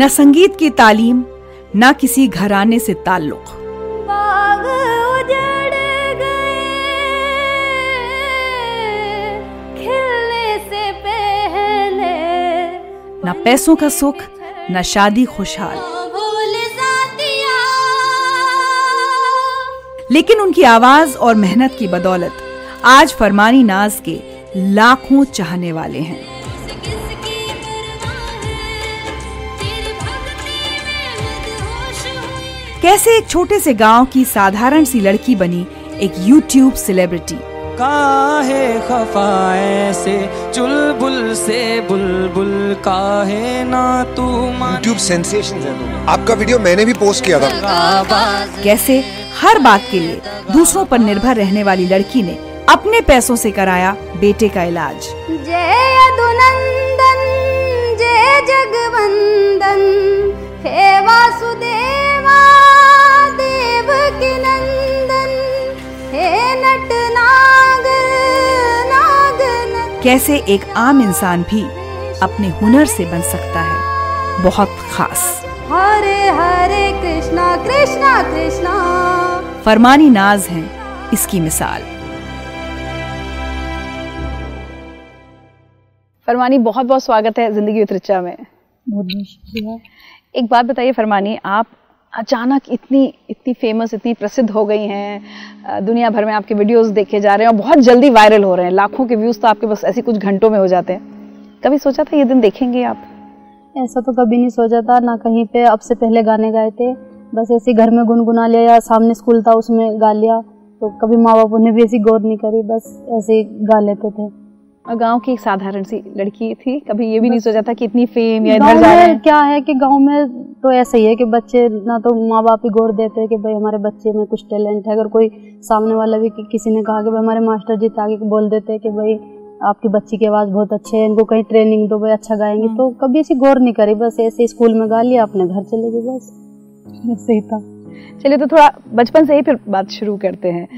न संगीत की तालीम न किसी घराने से ताल्लुक। न पैसों का सुख न शादी खुशहाल। लेकिन उनकी आवाज़ और मेहनत की बदौलत आज फरमानी नाज के लाखों चाहने वाले हैं। कैसे एक छोटे से गाँव की साधारण सी लड़की बनी एक यूट्यूब सेलिब्रिटी काहे खफाए से चुलबुल से बुलबुल काहे ना तू यूट्यूब सेंसेशन है आपका वीडियो मैंने भी पोस्ट किया था। कैसे? हर बात के लिए। दूसरों पर निर्भर रहने वाली लड़की ने अपने पैसों से कराया बेटे का इलाज। जय यदुनंदन जय जगवंदन हे वासुदेवा। कैसे एक आम इंसान भी अपने हुनर से बन सकता है। बहुत खास। हरे हरे कृष्णा कृष्णा कृष्णा। फरमानी नाज है इसकी मिसाल। फरमानी बहुत बहुत स्वागत है ज़िंदगी विद रिचा में। बहुत बहुत शुक्रिया। एक बात बताइए फरमानी आप अचानक इतनी इतनी फ़ेमस इतनी प्रसिद्ध हो गई हैं दुनिया भर में आपके वीडियोस देखे जा रहे हैं और बहुत जल्दी वायरल हो रहे हैं। लाखों के व्यूज़ तो आपके बस ऐसे कुछ घंटों में हो जाते हैं। कभी सोचा था ये दिन देखेंगे आप? ऐसा तो कभी नहीं सोचा था, ना कहीं पे अब से पहले गाने गाए थे। बस ऐसे घर में गुनगुना लिया या सामने स्कूल था उसमें गा लिया तो कभी माँ बापों ने भी ऐसी गौर नहीं करी, बस ऐसे गा लेते थे। और गाँव की एक साधारण सी लड़की थी कभी ये भी नहीं सोचा था कि इतनी फेम या इधर जा रहे हैं। क्या है कि गाँव में तो ऐसा ही है कि बच्चे ना तो माँ बाप ही गौर देते हैं कि भाई हमारे बच्चे में कुछ टैलेंट है। अगर कोई सामने वाला भी कि, किसी ने कहा कि भाई हमारे मास्टर जी आगे बोल देते हैं कि भाई आपकी बच्ची की आवाज़ बहुत अच्छी है इनको कहीं ट्रेनिंग दो भाई अच्छा गाएँगे। तो कभी ऐसी गौर नहीं करी बस ऐसे स्कूल में गा लिया अपने घर चले गए बस। ऐसे ही था। चलिए तो थोड़ा बचपन से ही फिर बात शुरू करते हैं।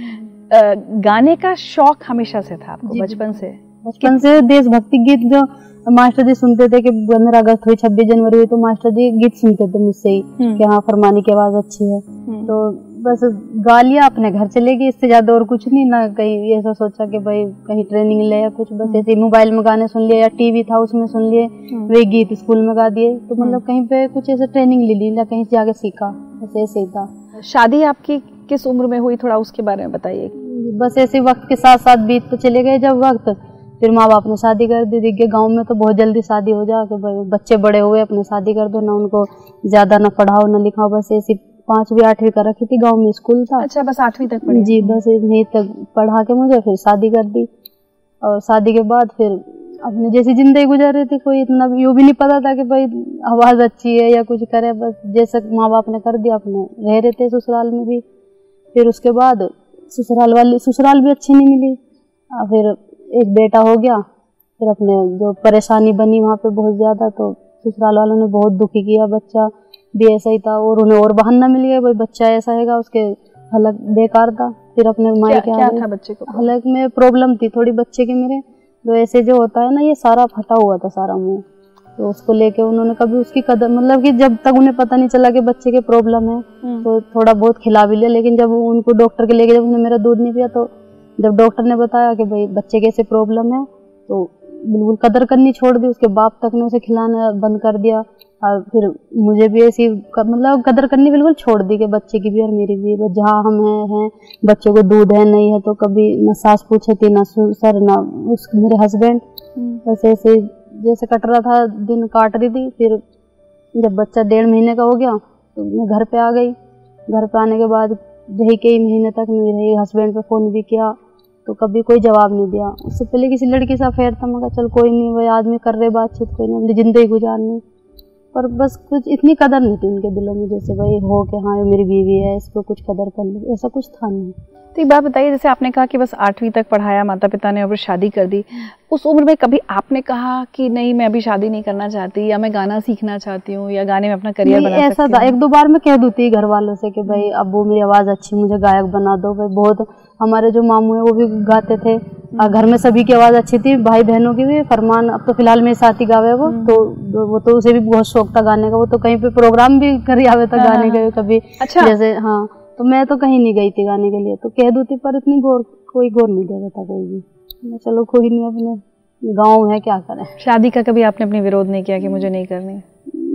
गाने का शौक हमेशा से था आपको बचपन से? बचपन से देशभक्ति गीत जो मास्टर जी सुनते थे कि पंद्रह अगस्त हुई छब्बीस जनवरी हुई तो मास्टर जी गीत सुनते थे मुझसे ही हम्म। कि हाँ फरमानी की आवाज़ अच्छी है। हम्म। तो बस गा लिया अपने घर चले गए इससे ज़्यादा और कुछ नहीं ना कहीं ऐसा सोचा कि भाई कहीं ट्रेनिंग ले या कुछ बस ऐसे मोबाइल में गाने सुन लिए या टीवी था उसमें सुन लिए वे गीत स्कूल में गा दिए। तो मतलब कहीं पे कुछ ऐसे ट्रेनिंग ले ली या कहीं से जाके सीखा बस ऐसे ही था। शादी आपकी किस उम्र में हुई थोड़ा उसके बारे में बताइए। बस ऐसे वक्त के साथ साथ बीत तो चले गए जब वक्त फिर माँ बाप ने शादी कर दी। देखिए गाँव में तो बहुत जल्दी शादी हो जा कि भाई बच्चे बड़े हुए अपने शादी कर दो ना उनको ज़्यादा ना पढ़ाओ ना लिखाओ बस ऐसी पांचवी आठवीं कर रखी थी गाँव में स्कूल था। अच्छा बस आठवीं तक पढ़ी जी बस यहीं तक पढ़ा के मुझे फिर शादी कर दी। और शादी के बाद फिर अपनी जैसी ज़िंदगी गुजर रही थी कोई इतना यूँ भी नहीं पता था कि भाई आवाज़ अच्छी है या कुछ करे बस जैसे माँ बाप ने कर दिया अपने रह रहे थे ससुराल में भी। फिर उसके बाद ससुराल वाली ससुराल भी अच्छी नहीं मिली। आ, फिर एक बेटा हो गया फिर अपने जो परेशानी बनी वहाँ पे बहुत ज़्यादा तो ससुराल वालों ने बहुत दुखी किया बच्चा। भी ऐसा ही था और उन्हें और बहाना मिल गया भाई बच्चा ऐसा हैगा उसके हलक बेकार था। फिर अपने माई क्या, के क्या था बच्चे को? हलक में प्रॉब्लम थी थोड़ी बच्चे की मेरे। तो ऐसे जो होता है ना ये सारा फटा हुआ था सारा मुँह। तो उसको लेके उन्होंने कभी उसकी कदम मतलब कि जब तक उन्हें पता नहीं चला कि बच्चे के प्रॉब्लम है हम्म। तो थोड़ा बहुत खिला भी लिया। लेकिन जब उनको डॉक्टर के लेके जब उन्होंने मेरा दूध नहीं पिया तो जब डॉक्टर ने बताया कि भाई बच्चे कैसे प्रॉब्लम है तो बिल्कुल कदर करनी छोड़ दी उसके बाप तक ने उसे खिलाना बंद कर दिया। और फिर मुझे भी ऐसी मतलब कदर करनी बिल्कुल छोड़ दी कि बच्चे की भी और मेरी भी बस जहाँ हम हैं हैं बच्चे को दूध है नहीं है तो कभी न सास पूछे थी ना सर ना उस मेरे हस्बैंड। ऐसे ऐसे जैसे कट रहा था दिन काट रही थी फिर जब बच्चा डेढ़ महीने का हो गया तो मैं घर पे आ गई। घर पे आने के बाद यही कई महीने तक मेरे हस्बैंड पे फ़ोन भी किया। तो कभी कोई जवाब नहीं दिया। उससे पहले किसी लड़की से अफेयर था मैं कहा चल कोई नहीं भाई आदमी कर रहे बातचीत कोई नहीं अपनी ज़िंदगी गुजारनी पर बस कुछ इतनी कदर नहीं थी उनके दिलों में जैसे भाई हो कि हाँ ये मेरी बीवी है इसको कुछ कदर कर ली। ऐसा कुछ था नहीं। तो एक बात बताइए जैसे आपने कहा कि बस आठवीं तक पढ़ाया माता पिता ने और फिर शादी कर दी उस उम्र में कभी आपने कहा कि नहीं मैं अभी शादी नहीं करना चाहती या मैं गाना सीखना चाहती हूँ या गाने में अपना करियर बना ऐसा था। एक दो बार मैं कह दूती घर वालों से कि भाई अब वो मेरी आवाज़ अच्छी मुझे गायक बना दो भाई बहुत हमारे जो मामू है वो भी गाते थे। घर में सभी की आवाज़ अच्छी थी भाई बहनों की भी। फरमान अब तो फ़िलहाल मेरे साथ ही गावे वो। तो वो तो उसे भी बहुत शौक था गाने का। वो तो कहीं पे प्रोग्राम भी कर आवे था गाने का कभी। अच्छा। जैसे हाँ तो मैं तो कहीं नहीं गई थी गाने के लिए। तो कह दू थी पर इतनी गौर कोई गौर नहीं दे रहा था कोई भी। मैं चलो कोई नहीं अपने गाँव है क्या करें? शादी का कभी आपने अपनी विरोध नहीं किया कि मुझे नहीं करनी?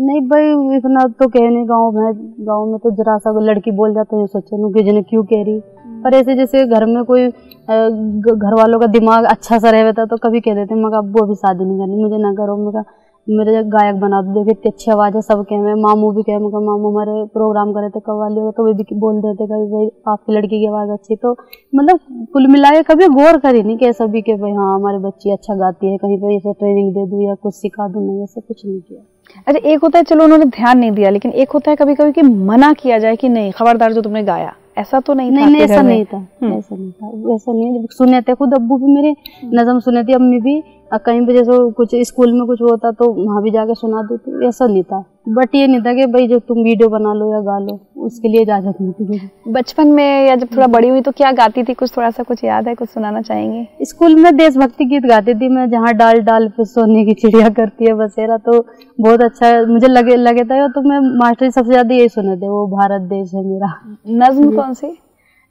नहीं भाई इतना तो कह नहीं गाँव में गाँव में तो जरा सा लड़की बोल जाता है सोचे नु कि जने क्यों कह रही? पर ऐसे जैसे घर में कोई घर वालों का दिमाग अच्छा सा रहता तो कभी कह देते मगर अब वो अभी शादी नहीं करनी, मुझे ना करो। मगर मेरे गायक बना दो देखिए इतनी अच्छी आवाज़ है, सब कहे मैं मामू भी कहे। मगर मामू हमारे प्रोग्राम करे थे कव्वाली तो वे भी बोल देते, कभी भाई, आपकी लड़की की आवाज़ अच्छी तो मतलब कुल मिला के कभी गौर करी नहीं कि सभी के, भाई हाँ हमारी बच्ची अच्छा गाती है, कहीं पर ऐसे ट्रेनिंग दे दूँ या कुछ सिखा दूँ, नहीं, ऐसा कुछ नहीं किया। अच्छा एक होता है, चलो उन्होंने ध्यान नहीं दिया, लेकिन एक होता है कभी कभी कि मना किया जाए कि नहीं, खबरदार जो तुमने गाया। ऐसा तो नहीं था नहीं नहीं ऐसा नहीं था। ऐसा नहीं था। ऐसा नहीं सुने थे खुद अब्बू भी मेरे नज़म सुने थे अम्मी भी और कहीं पे जैसे कुछ स्कूल में कुछ होता तो वहाँ भी जाके सुना देती। ऐसा नहीं था। बट ये नहीं था कि भाई जो तुम वीडियो बना लो या गा लो उसके लिए इजाज़त नहीं थी बचपन में या जब थोड़ा बड़ी हुई तो क्या गाती थी? कुछ थोड़ा सा कुछ याद है? कुछ सुनाना चाहेंगे? स्कूल में देशभक्ति गीत गाती थी मैं जहाँ डाल डाल पे सोने की चिड़िया करती है बसेरा तो बहुत अच्छा है। मुझे लगे लगे था तो मैं मास्टर सबसे ज़्यादा यही सुने थे वो भारत देश है मेरा। नज्म कौन सी?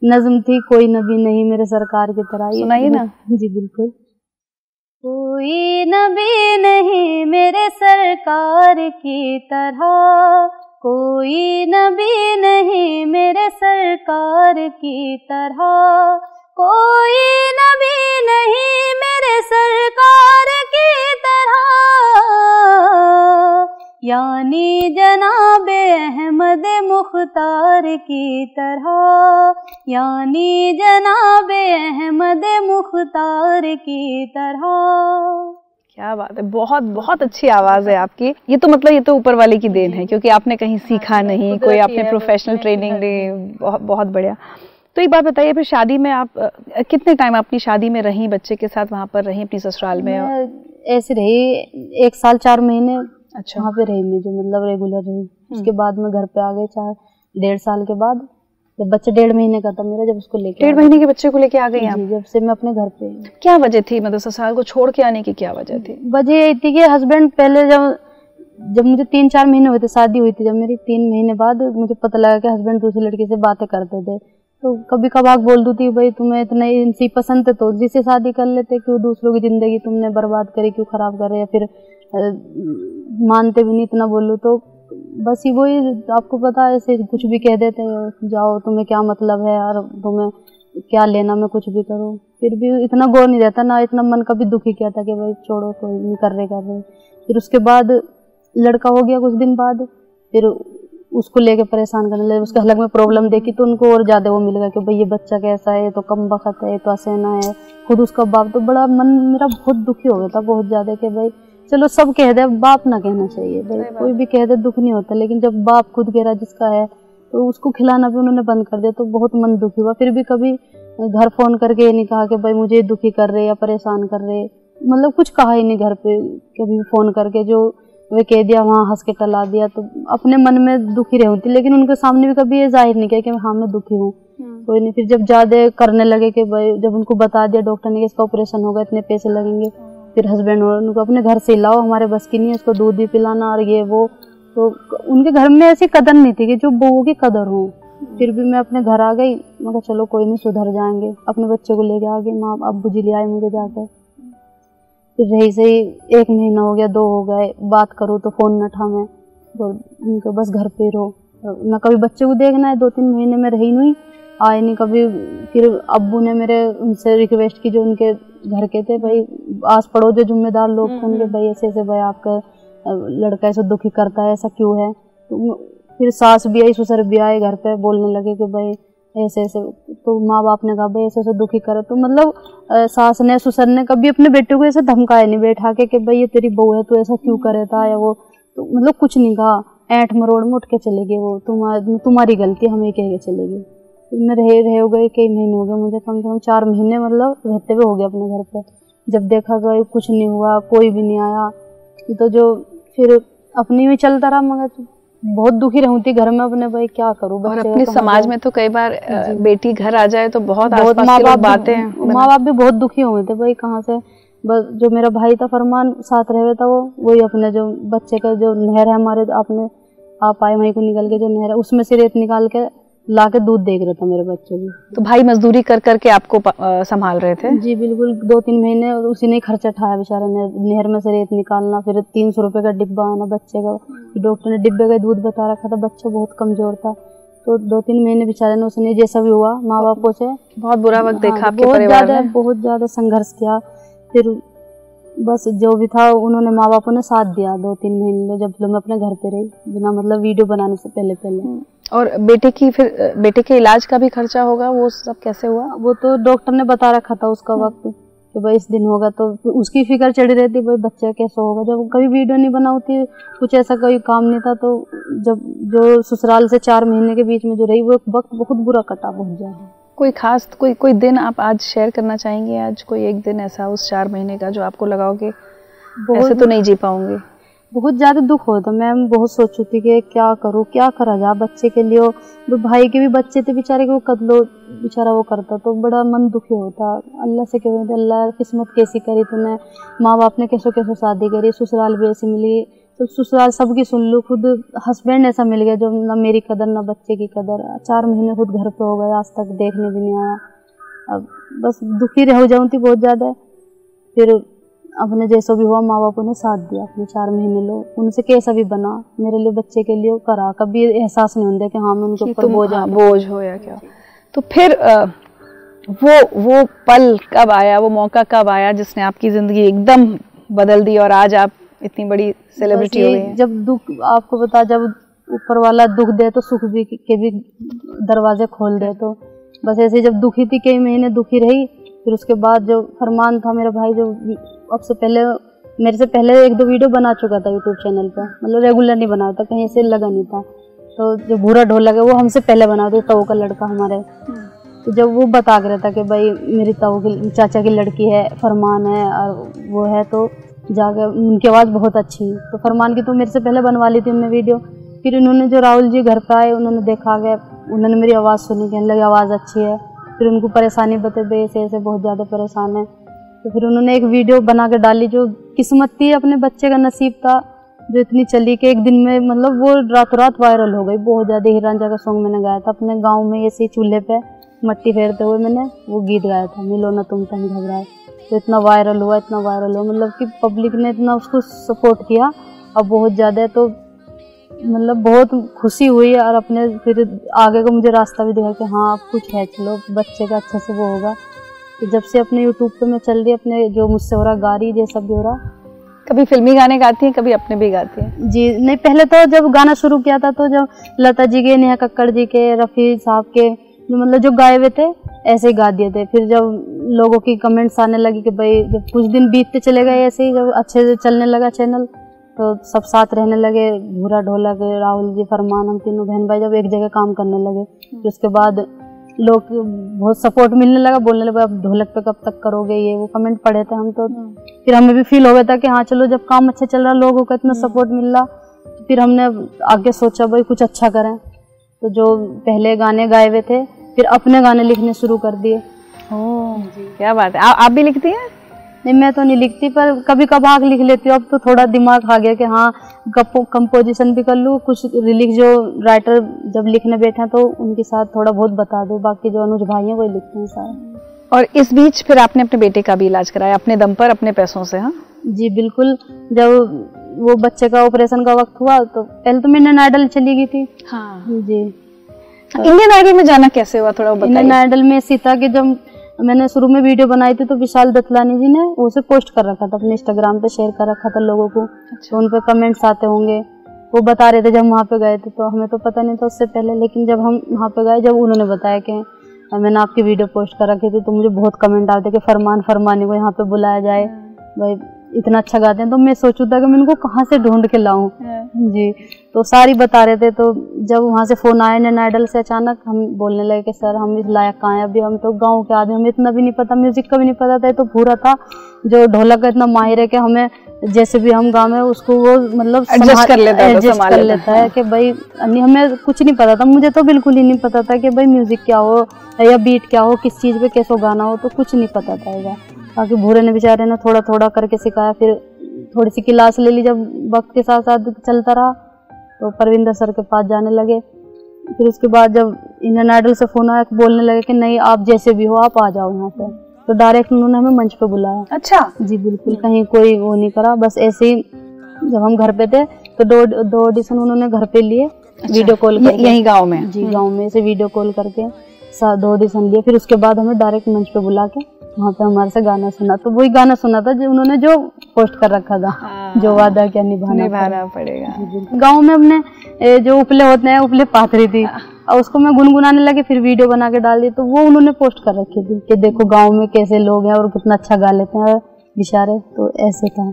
नज्म थी कोई नबी नहीं मेरे सरकार की तरह। सुनाइए ना। जी बिल्कुल। कोई नबी नहीं मेरे सरकार की तरह। कोई नबी नहीं मेरे सरकार की तरह। कोई नबी नहीं मेरे सरकार की तरह। यानी जनाब अहमद मुख्तार की तरह। यानी जनाब अहमद मुख्तार की तरह। क्या बात है बहुत बहुत अच्छी आवाज़ है आपकी। ये तो मतलब ये तो ऊपर वाले की देन है क्योंकि आपने कहीं सीखा नहीं कोई आपने प्रोफेशनल ट्रेनिंग ली बहुत बहुत बढ़िया। तो एक बात बताइए फिर शादी में आप कितने टाइम अपनी शादी में रही बच्चे के साथ वहाँ पर रही अपनी ससुराल में? ऐसे रही एक साल चार महीने अच्छा। वहाँ पे रही मैं जो मतलब रेगुलर रही। उसके बाद मैं घर पे आ गई चार डेढ़ साल के बाद। जब बच्चे डेढ़ महीने का था मेरा जब उसको लेके डेढ़ महीने के बच्चे को लेके आ गई आप? जब से मैं अपने घर पे क्या वजह थी मतलब ससुराल को छोड़ के आने की क्या वजह थी? वजह यही थी कि हस्बैंड पहले जब जब मुझे तीन चार महीने हुए थे शादी हुई थी जब मेरी तीन महीने बाद मुझे पता लगा कि हस्बैंड दूसरी लड़की से बातें करते थे। तो कभी कभार बोल दूती भाई तुम्हें इतना इनसे पसंद है तो जिससे शादी कर लेते क्यों दूसरों की ज़िंदगी तुमने बर्बाद करी क्यों खराब करे या फिर मानते भी नहीं इतना बोलो तो बस ही वही आपको पता है, ऐसे कुछ भी कह देते हैं, जाओ तुम्हें क्या मतलब है यार, तुम्हें क्या लेना, मैं कुछ भी करूँ। फिर भी इतना गौर नहीं रहता, ना इतना मन कभी दुखी किया था कि भाई छोड़ो, कोई नहीं कर रहे कर रहे। फिर उसके बाद लड़का हो गया कुछ दिन बाद, फिर उसको लेके परेशान करने लगे। उसके हलक में प्रॉब्लम देखी तो उनको और ज़्यादा वो मिल गया कि भाई ये बच्चा कैसा है तो कम वक्त है तो असेना है, खुद उसका बाप। तो बड़ा मन, मेरा बहुत दुखी हो गया था बहुत ज़्यादा कि भाई चलो सब कह दे बाप ना कहना चाहिए। भाई कोई भी कह दे दुख नहीं होता लेकिन जब बाप खुद कह रहा जिसका है तो उसको खिलाना भी उन्होंने बंद कर दिया तो बहुत मन दुखी हुआ। फिर भी कभी घर फ़ोन करके ये नहीं कहा कि भाई मुझे दुखी कर रहे या परेशान कर रहे। मतलब कुछ कहा ही नहीं घर पे कभी फ़ोन करके जो वे कह दिया वहाँ हंस के टला दिया तो अपने मन में दुखी रही थी लेकिन उनके सामने भी कभी ये ज़ाहिर नहीं किया कि हाँ मैं दुखी हूँ। कोई नहीं फिर जब ज़्यादा करने लगे कि भाई जब उनको बता दिया डॉक्टर ने कि इसका ऑपरेशन होगा इतने पैसे लगेंगे फिर हस्बैंड और उनको अपने घर से लाओ, हमारे बस की नहीं है, उसको दूध भी पिलाना और ये वो। तो उनके घर में ऐसी कदर नहीं थी कि जो बहुओं की कदर हो। फिर भी मैं अपने घर आ गई, मैं कहा, चलो कोई नहीं, सुधर जाएँगे। अपने बच्चे को लेके आ गई माँ अब्बू जी ले आए मुझे जाकर। फिर रही सही एक महीना हो गया, दो हो गए, बात करो तो फ़ोन न उठावे तो उनके बस घर पे रहो। न कभी बच्चे को देखना है, दो तीन महीने में रही नहीं। आए नहीं कभी फिर अब्बू ने मेरे उनसे रिक्वेस्ट की जो उनके घर के थे भाई आस पड़ोस जो जिम्मेदार लोग थे उनके भाई ऐसे ऐसे भाई आपका लड़का ऐसा दुखी करता है ऐसा क्यों है? तो फिर सास भी आई ससुर भी आए घर पे बोलने लगे कि भाई ऐसे ऐसे तो माँ बाप ने कहा भाई ऐसे ऐसे दुखी करे। तो मतलब सास ने ससुर ने कभी अपने बेटे को ऐसे धमकाया नहीं बैठा के कि भाई ये तेरी बहू है तू ऐसा क्यों करे था या वो? तो मतलब कुछ नहीं कहा। ऐठ मरोड़ में उठ के चले गए वो। तुम्हारी तुम्हारी गलती हमें कह के चले गए। मैं रहे रहे हो गए कई महीने हो गए मुझे कम से कम चार महीने मतलब रहते हुए हो गए अपने घर पे। जब देखा गया कुछ नहीं हुआ कोई भी नहीं आया तो जो फिर अपनी में चलता रहा मगर बहुत दुखी रहती घर में अपने भाई क्या करूँ और अपने समाज में तो कई बार बेटी घर आ जाए तो बहुत बहुत माँ बाप बातें माँ बाप भी बहुत दुखी हुए थे भाई कहाँ से? बस जो मेरा भाई था फरमान साथ रहे था वो वही अपने जो बच्चे का जो नहर है हमारे आपने आप आए वहीं को निकल के जो नहर है उसमें से रेत निकाल के ला के दूध देख रहा था मेरे बच्चे को तो भाई मजदूरी कर करके आपको संभाल रहे थे? जी बिल्कुल। दो तीन महीने उसी ने खर्चा उठाया बेचारे ने। नहर में से रेत निकालना फिर तीन सौ रुपये का डिब्बा आना बच्चे का। डॉक्टर ने डिब्बे का दूध बता रखा था बच्चा बहुत कमज़ोर था। तो दो तीन महीने बेचारे ने उसने जैसा भी हुआ माँ बापों से बहुत बुरा वक्त देखा हाँ, बहुत ज़्यादा बहुत ज़्यादा संघर्ष किया। फिर बस जो भी था उन्होंने माँ बापों ने साथ दिया दो तीन महीने जब मैं अपने घर पे रही बिना मतलब वीडियो बनाने से पहले पहले और बेटे की फिर बेटे के इलाज का भी खर्चा होगा? वो सब कैसे हुआ? वो तो डॉक्टर ने बता रखा था उसका वक्त कि भाई इस दिन होगा तो उसकी फ़िक्र चढ़ी रहती भाई बच्चा कैसा होगा? जब कभी वीडियो नहीं बना होती कुछ ऐसा कोई काम नहीं था तो जब जो ससुराल से चार महीने के बीच में जो रही वो वक्त बहुत बुरा कटा बहुत ज़्यादा कोई खास कोई कोई दिन आप आज शेयर करना चाहेंगे? आज कोई एक दिन ऐसा उस चार महीने का जो आपको लगाओ कि ऐसे तो नहीं जी पाऊँगी? बहुत ज़्यादा दुख होता मैं बहुत सोची थी कि क्या करूँ, क्या करा जा बच्चे के लिए वो, भाई के भी बच्चे थे बेचारे के कदलो बेचारा वो करता तो बड़ा मन दुखी होता। अल्लाह से कहते अल्लाह किस्मत कैसी करी तूने। माँ बाप ने कैसो कैसो शादी करी, ससुराल भी ऐसी मिली। तो ससुराल सबकी सुन लूँ, खुद हस्बैंड ऐसा मिल गया जो ना मेरी कदर, ना बच्चे की कदर। चार महीने खुद घर पर हो गए, आज तक देखने भी नहीं आया। अब बस दुखी रह जाऊँ थी बहुत ज़्यादा। फिर अपने जैसा भी हुआ माँ बापों ने साथ दिया। अपने चार महीने लो। उनसे कैसा भी बना। मेरे लिए बच्चे के लिए करा। कभी एहसास नहीं होता कि हाँ मैं उनके ऊपर बोझ हाँ, बोझ हो या क्या? तो फिर वो वो पल कब आया? वो मौका कब आया जिसने आपकी ज़िंदगी एकदम बदल दी और आज आप इतनी बड़ी सेलिब्रिटी हो गई जब दुख आपको बता जब ऊपर वाला दुख दे तो सुख भी के भी दरवाजे खोल दे तो। बस ऐसे जब दुखी थी कई महीने दुखी रही फिर उसके बाद जो फरमान था मेरा भाई जो अब से पहले, मेरे से पहले एक दो वीडियो बना चुका था यूट्यूब चैनल पर मतलब रेगुलर नहीं बनाया था, कहीं से लगा नहीं था। तो जो भूरा ढोलक है वो हमसे पहले बना था, ताऊ का लड़का हमारे। तो जब वो बता के रहता कि भाई, मेरी ताऊ की, चाचा की लड़की है, फरमान है, और वो है तो जाके उनकी आवाज़ बहुत अच्छी है। तो फरमान की तो मेरे से पहले बनवा ली थी उन्होंने वीडियो। फिर उन्होंने जो राहुल जी घर पर आए, उन्होंने देखा गया उन्होंने मेरी आवाज़ सुनी, कहने लगी, आवाज़ अच्छी है। फिर उनको परेशानी बते भाई, ऐसे ऐसे बहुत ज़्यादा परेशान है। तो फिर उन्होंने एक वीडियो बना के डाली जो किस्मत थी अपने बच्चे का नसीब था, जो इतनी चली कि एक दिन में मतलब वो रातों रात वायरल हो गई। बहुत ज़्यादा हिरांजा का सॉन्ग मैंने गाया था। अपने गाँव में ऐसे ही चूल्हे पे मट्टी फेरते हुए मैंने वो गीत गाया था, मिलो ना तुम कहीं घबराए तो इतना वायरल हुआ, इतना वायरल हुआ मतलब कि पब्लिक ने इतना उसको सपोर्ट किया। और बहुत ज़्यादा तो मतलब बहुत खुशी हुई और अपने फिर आगे का मुझे रास्ता भी दिखा कि हाँ अब कुछ है, चलो, बच्चे का अच्छे से वो होगा। जब से अपने यूट्यूब पे मैं चल रही अपने जो मुझसे हो रहा गा रही ये सब भी हो रहा। कभी फिल्मी गाने गाती हैं कभी अपने भी गाती हैं। जी नहीं पहले तो जब गाना शुरू किया था तो जब लता जी के नेहा कक्कड़ जी के रफ़ी साहब के जो मतलब जो गाए हुए थे ऐसे ही गा दिए थे। फिर जब लोगों की कमेंट्स आने लगी कि भाई जब कुछ दिन बीतते चले गए ऐसे ही जब अच्छे से चलने लगा चैनल तो सब साथ रहने लगे। भूरा ढोलक राहुल जी फरमान हम तीनों बहन भाई जब एक जगह काम करने लगे फिर उसके बाद लोग बहुत सपोर्ट मिलने लगा बोलने लगा आप ढोलक पे कब तक करोगे ये? वो कमेंट पढ़े थे हम तो। फिर हमें भी फील हो गया था कि हाँ चलो जब काम अच्छा चल रहा लोगों का इतना सपोर्ट मिल रहा तो फिर हमने आगे सोचा भाई कुछ अच्छा करें। तो जो पहले गाने गाए हुए थे फिर अपने गाने लिखने शुरू कर दिए। क्या बात है। आ, आप भी लिखती हैं? नहीं मैं तो नहीं लिखती पर कभी कभार लिख लेती हूँ। अब तो थोड़ा दिमाग आ गया कि हाँ कंपोजिशन भी कर लूँ कुछ रिलिक्स जो राइटर जब लिखने बैठे हैं तो उनके साथ थोड़ा बहुत बता दो। बाकी जो अनुज भाई हैं वही लिखते हैं सारा। और इस बीच फिर आपने अपने बेटे का भी इलाज कराया अपने दम पर अपने पैसों से हाँ? जी बिल्कुल। जब वो बच्चे का ऑपरेशन का वक्त हुआ तो पहले तो मैं इंडियन आइडल चली गई थी। हाँ। जी। इंडियन आइडल में जाना कैसे हुआ थोड़ा इंडियन आइडल में सीता के जब मैंने शुरू में वीडियो बनाई थी तो विशाल दत्तलानी जी ने उसे पोस्ट कर रखा था अपने इंस्टाग्राम पे शेयर कर रखा था लोगों को तो उन पर कमेंट्स आते होंगे। वो बता रहे थे जब वहाँ पे गए थे तो हमें तो पता नहीं था उससे पहले लेकिन जब हम वहाँ पे गए जब उन्होंने बताया कि मैंने आपकी वीडियो पोस्ट कर रखी थी तो मुझे बहुत कमेंट आते कि फरमान फरमानी को यहाँ पे बुलाया जाए। भाई इतना अच्छा गाते हैं तो मैं सोचू था कि मैं इनको कहाँ से ढूंढ के लाऊं। जी तो सारी बता रहे थे तो जब वहाँ से फ़ोन आया इंडियन आइडल से अचानक हम बोलने लगे कि सर हम इस लायक कहाँ हैं? अभी हम तो गाँव के आदमी हमें इतना भी नहीं पता म्यूज़िक का भी नहीं पता था तो पूरा था। जो ढोलक का इतना माहिर है कि हमें जैसे भी हम गाँव में उसको वो मतलब संभाल- कर लेता है, adjust कर लेता है। कि भाई हमें कुछ नहीं पता था। मुझे तो बिल्कुल ही नहीं पता था कि भाई म्यूज़िक क्या हो या बीट क्या हो किस चीज़ पे कैसे गाना हो तो कुछ नहीं पता था बाकी भूरे ने बेचारे ने थोड़ा थोड़ा करके सिखाया फिर थोड़ी सी क्लास ले ली जब वक्त के साथ साथ चलता रहा तो परविंदर सर के पास जाने लगे। फिर उसके बाद जब इंडियन आइडल से फ़ोन आया बोलने लगे कि नहीं आप जैसे भी हो आप आ जाओ यहाँ पे। तो डायरेक्ट उन्होंने हमें मंच पे बुलाया। अच्छा। जी बिल्कुल कहीं कोई वो नहीं करा बस ऐसे ही जब हम घर पे थे तो दो दो ऑडिशन उन्होंने घर पे लिए अच्छा, वीडियो कॉल करके। यहीं गाँव में। जी गाँव में से वीडियो कॉल करके दो ऑडिशन लिए फिर उसके बाद हमें डायरेक्ट मंच पे बुला के वहाँ पे हमारे से गाना सुना तो वही गाना सुना था जो उन्होंने जो पोस्ट कर रखा था जो वादा क्या निभाना निभाना पड़ेगा। गाँव में अपने जो उपले होते हैं उपले पाथ रही थी और उसको मैं गुनगुनाने लगे फिर वीडियो बना के डाल दी तो वो उन्होंने पोस्ट कर रखी थी कि देखो गाँव में कैसे लोग हैं और कितना अच्छा गा लेते हैं बेचारे तो ऐसे था।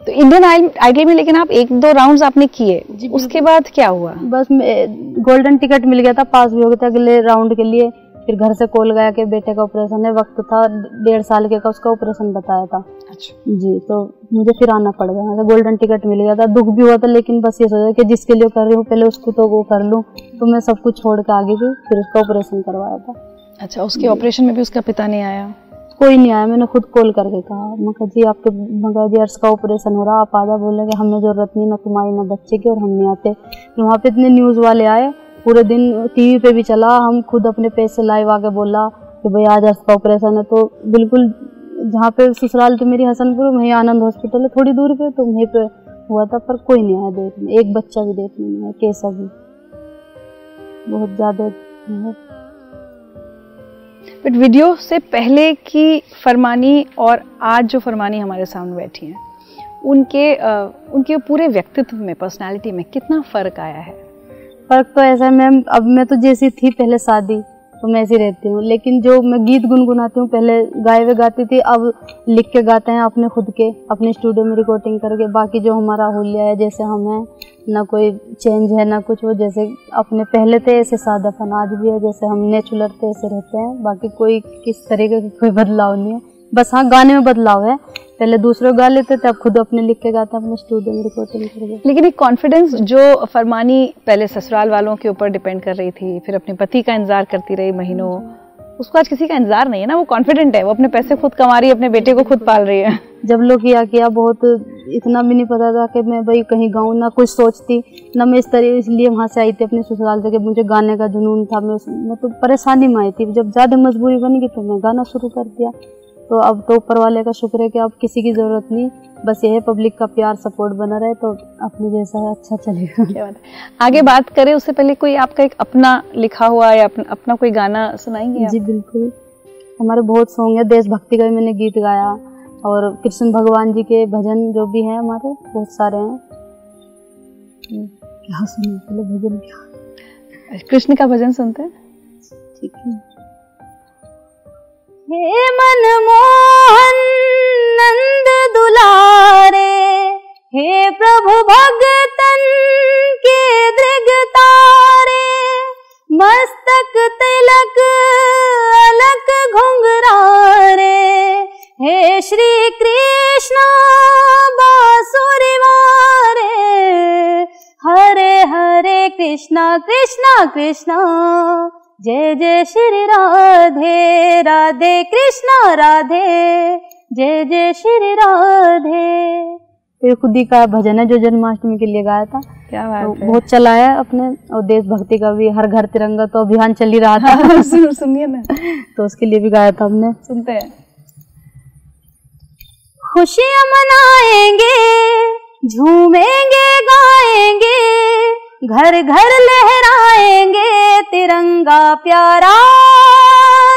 तो इंडियन आइडल में लेकिन आप एक दो राउंड्स आपने किए उसके बाद क्या हुआ? बस गोल्डन टिकट मिल गया था पास भी हो गया था अगले राउंड के लिए फिर घर से कॉल गया कि बेटे का ऑपरेशन है। वक्त था डेढ़ साल के का उसका ऑपरेशन बताया था। अच्छा। जी तो मुझे फिर आना पड़ गया। मतलब गोल्डन टिकट मिल गया था। दुख भी हुआ था लेकिन बस ये सोचा कि जिसके लिए कर रही हूँ पहले उसको तो वो कर लूँ। तो मैं सब कुछ छोड़ के आगे गई फिर उसका ऑपरेशन करवाया था। अच्छा उसके ऑपरेशन में भी उसका पिता नहीं आया? कोई नहीं आया। मैंने खुद कॉल करके कहा मैं कहा जी आपके मगर जी अर्स का ऑपरेशन हो रहा आप आ जाओ बोले कि हमें ज़रूरत नहीं ना तुम्हारी ना बच्चे की और हम नहीं आते। फिर वहाँ पे इतने न्यूज़ वाले आए पूरे दिन टीवी पे भी चला, हम खुद अपने पैसे लाइव आके बोला कि भाई आज अर्स का ऑपरेशन है तो बिल्कुल जहाँ पे ससुराल थी मेरी हसनपुर, वहीं आनंद हॉस्पिटल है, थोड़ी दूर पे तो वहीं पे हुआ था, पर कोई नहीं आया देखने। एक बच्चा भी देखने नहीं आया कैसा भी। बहुत ज़्यादा बट वीडियो से पहले की फरमानी और आज जो फरमानी हमारे सामने बैठी हैं, उनके उनके पूरे व्यक्तित्व में पर्सनालिटी में कितना फ़र्क आया है? फ़र्क तो ऐसा है, मैम, अब मैं तो जैसी थी पहले शादी तो मैं ऐसी रहती हूँ। लेकिन जो मैं गीत गुनगुनाती हूँ, पहले गाए हुए गाती थी, अब लिख के गाते हैं अपने खुद के, अपने स्टूडियो में रिकॉर्डिंग करके। बाकी जो हमारा होलिया है, जैसे हम हैं, ना कोई चेंज है, ना कुछ वो जैसे अपने पहले थे, ऐसे सादापन आज भी है, जैसे हम नेचुरल थे, ऐसे रहते हैं। बाकी कोई किस तरीके का कोई बदलाव नहीं है। बस हाँ गाने में बदलाव है। पहले दूसरे गा लेते थे अब खुद अपने लिख के गाते अपने स्टूडियो में रिकॉर्डिंग करके लेकिन एक कॉन्फिडेंस जो फरमानी पहले ससुराल वालों के ऊपर डिपेंड कर रही थी फिर अपने पति का इंतज़ार करती रही महीनों उसको आज किसी का इंतज़ार नहीं है ना वो कॉन्फिडेंट है वो अपने पैसे खुद कमा रही है अपने बेटे को खुद पाल रही है। जब लोग किया किया बहुत इतना भी नहीं पता था कि मैं भाई कहीं गाऊँ ना कुछ सोचती ना मैं इस तरह इसलिए वहाँ से आई थी अपने ससुराल से कि मुझे गाने का जुनून था मैं उस- मैं तो परेशानी में आई थी। जब ज़्यादा मजबूरी बन गई तो मैं गाना शुरू कर दिया। तो अब तो ऊपर वाले का शुक्र है कि अब किसी की ज़रूरत नहीं बस ये है पब्लिक का प्यार सपोर्ट बना रहे तो अपने जैसा है अच्छा चलेगा। क्या बात आगे बात करें उससे पहले कोई आपका एक अपना लिखा हुआ या अपना, अपना कोई गाना सुनाएँगे जी बिल्कुल। हमारे बहुत सॉन्ग है देशभक्ति का भी मैंने गीत गाया और कृष्ण भगवान जी के भजन जो भी हैं हमारे बहुत सारे हैं। हम्म, क्या सुने भजन क्या? कृष्ण का भजन सुनते हैं। ठीक है। हे मनमोहन नंद दुलारे हे प्रभु भगतन के दृग तारे मस्तक तिलक अलक घुंघरारे हे श्री कृष्ण बांसुरी वारे हरे हरे कृष्णा कृष्णा कृष्णा जय जय श्री राधे राधे कृष्णा राधे। जय जय श्री राधे। ये खुद ही का भजन है जो जन्माष्टमी के लिए गाया था। क्या तो बात है। बहुत चलाया अपने और देशभक्ति का भी हर घर तिरंगा तो अभियान चल ही रहा था। सुन सुनिए ना। तो उसके लिए भी गाया था हमने। सुनते हैं। खुशियाँ मनाएँगे झूमेंगे गाएँगे। घर घर लहराएँगे, तिरंगा प्यारा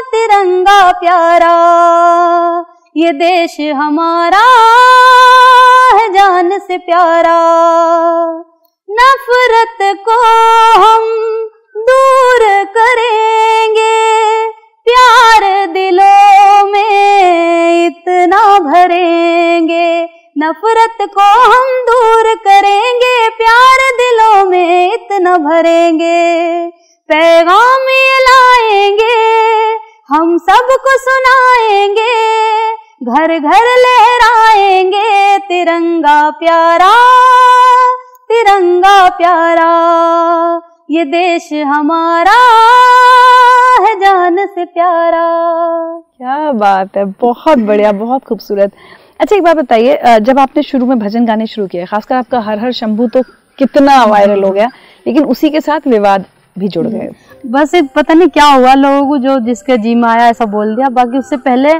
तिरंगा प्यारा। ये देश हमारा है जान से प्यारा। नफरत को हम दूर करेंगे, प्यार दिलों में इतना भरेंगे। नफरत को हम दूर करेंगे, प्यार दिलों में इतना भरेंगे। पैगाम लाएँगे, हम सबको सुनाएँगे घर घर लहराएँगे, तिरंगा प्यारा तिरंगा प्यारा। ये देश हमारा है जान से प्यारा। क्या बात है, बहुत बढ़िया, बहुत खूबसूरत। अच्छा एक बात बताइए जब आपने शुरू में भजन गाने शुरू किए, खासकर आपका हर हर शंभू तो कितना वायरल हो गया, लेकिन उसी के साथ विवाद भी जुड़ गए। बस ये पता नहीं क्या हुआ, लोगों को जो जिसके जी में आया, ऐसा बोल दिया। बाकी उससे पहले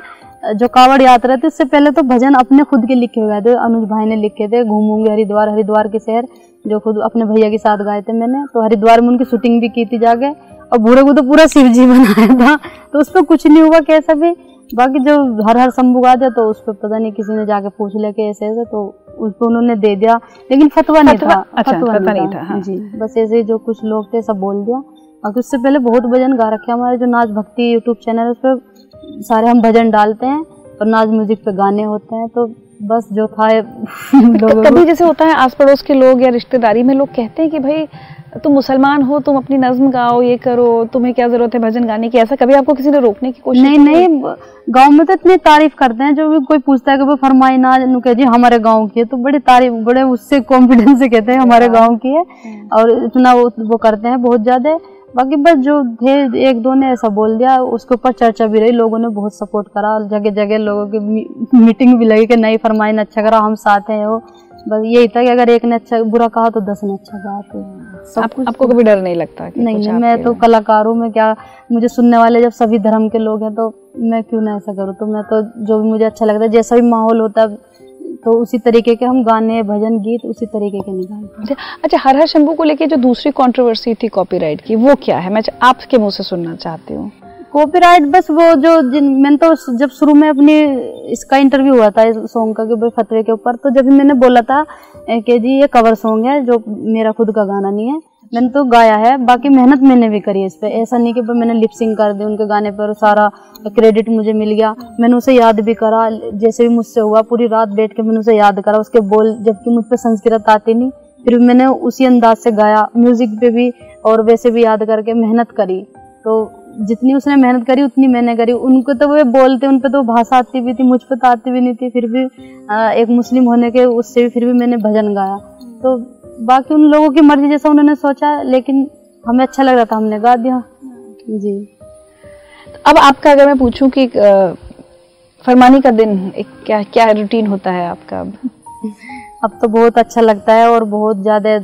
जो कावड़ यात्रा थी, उससे पहले तो भजन अपने खुद के लिखे हुए थे। अनुज भाई ने लिखे थे, घूमूँगे हरिद्वार हरिद्वार के शहर, जो खुद अपने भैया के साथ गाए थे मैंने। तो हरिद्वार में उनकी शूटिंग भी की थी जाके, और बूढ़े को तो पूरा शिव जी बनाया था। तो उस पर कुछ नहीं हुआ, कैसा भी। बाकी जो हर हर शंभू गा दिया तो उस पर पता नहीं किसी ने जाके पूछ लिया कि ऐसे ऐसे तो उसको उन्होंने दे दिया लेकिन फतवा नहीं था अच्छा, फतवा नहीं था, था हाँ। जी बस ऐसे ही जो कुछ लोग थे सब बोल दिया बाकी उससे पहले बहुत भजन गा रखे हमारे जो नाच भक्ति यूट्यूब चैनल है उस पर सारे हम भजन डालते हैं और नाच म्यूज़िक पे गाने होते हैं तो बस जो था कभी जैसे होता है आस पड़ोस के लोग या रिश्तेदारी में लोग कहते हैं कि भाई तुम मुसलमान हो तुम अपनी नज्म गाओ ये करो तुम्हें क्या ज़रूरत है भजन गाने की? ऐसा कभी आपको किसी ने रोकने की कोशिश नहीं नहीं गाँव में तो इतनी तारीफ़ करते हैं जो भी कोई पूछता है कि फरमाई ना नुके जी हमारे गाँव की है। तो बड़ी तारीफ़ बड़े उससे कॉन्फिडेंस से कहते हैं हमारे गाँव की है। और इतना वो, वो करते हैं बहुत ज़्यादा। बाकी बस जो थे एक दो ने ऐसा बोल दिया उसके ऊपर चर्चा भी रही लोगों ने बहुत सपोर्ट करा जगह जगह लोगों की मीटिंग भी लगी कि नहीं फरमाई अच्छा करा हम साथ हैं वो। बस यही था कि अगर एक ने अच्छा बुरा कहा तो दस ने अच्छा कहा तो सब आप, आपको कभी डर नहीं लगता कि नहीं नहीं मैं तो कलाकार हूँ मैं क्या मुझे सुनने वाले जब सभी धर्म के लोग हैं तो मैं क्यों ना ऐसा करूँ? तो मैं तो जो भी मुझे अच्छा लगता है जैसा भी माहौल होता है तो उसी तरीके के हम गाने भजन गीत उसी तरीके के निकालते हैं। अच्छा अच्छा हर हर शंभू को लेके जो दूसरी कंट्रोवर्सी थी कॉपीराइट की वो क्या है? मैं आपके मुँह से सुनना चाहती हूँ। कॉपीराइट बस वो जो जिन, मैंने तो जब शुरू में अपनी इसका इंटरव्यू हुआ था, इस सॉन्ग का कि फतवे के ऊपर तो जब भी मैंने बोला था कि जी, ये कवर सॉन्ग है, जो मेरा खुद का गाना नहीं है। मैंने तो गाया है, बाकी मेहनत मैंने भी करी है इस पर ऐसा नहीं कि मैंने लिपसिंग कर दी, उनके गाने पर सारा क्रेडिट मुझे मिल गया। मैंने उसे याद भी करा, जैसे भी मुझसे हुआ, पूरी रात बैठ के मैंने उसे याद करा, उसके बोल, जबकि मुझ पर संस्कृत आती नहीं, फिर मैंने उसी अंदाज से गाया म्यूज़िक पे भी, और वैसे भी याद करके मेहनत करी। तो जितनी उसने मेहनत करी उतनी मैंने करी। उनको तो वे बोलते उन पे तो भाषा आती भी थी मुझ पर तो आती भी नहीं थी। फिर भी एक मुस्लिम होने के उससे भी फिर भी मैंने भजन गाया। तो बाकी उन लोगों की मर्ज़ी जैसा उन्होंने सोचा लेकिन हमें अच्छा लग रहा था हमने गा दिया। जी। अब आपका अगर मैं पूछूँ कि फरमानी का दिन एक क्या क्या रूटीन होता है आपका अब? अब तो बहुत अच्छा लगता है और बहुत ज़्यादा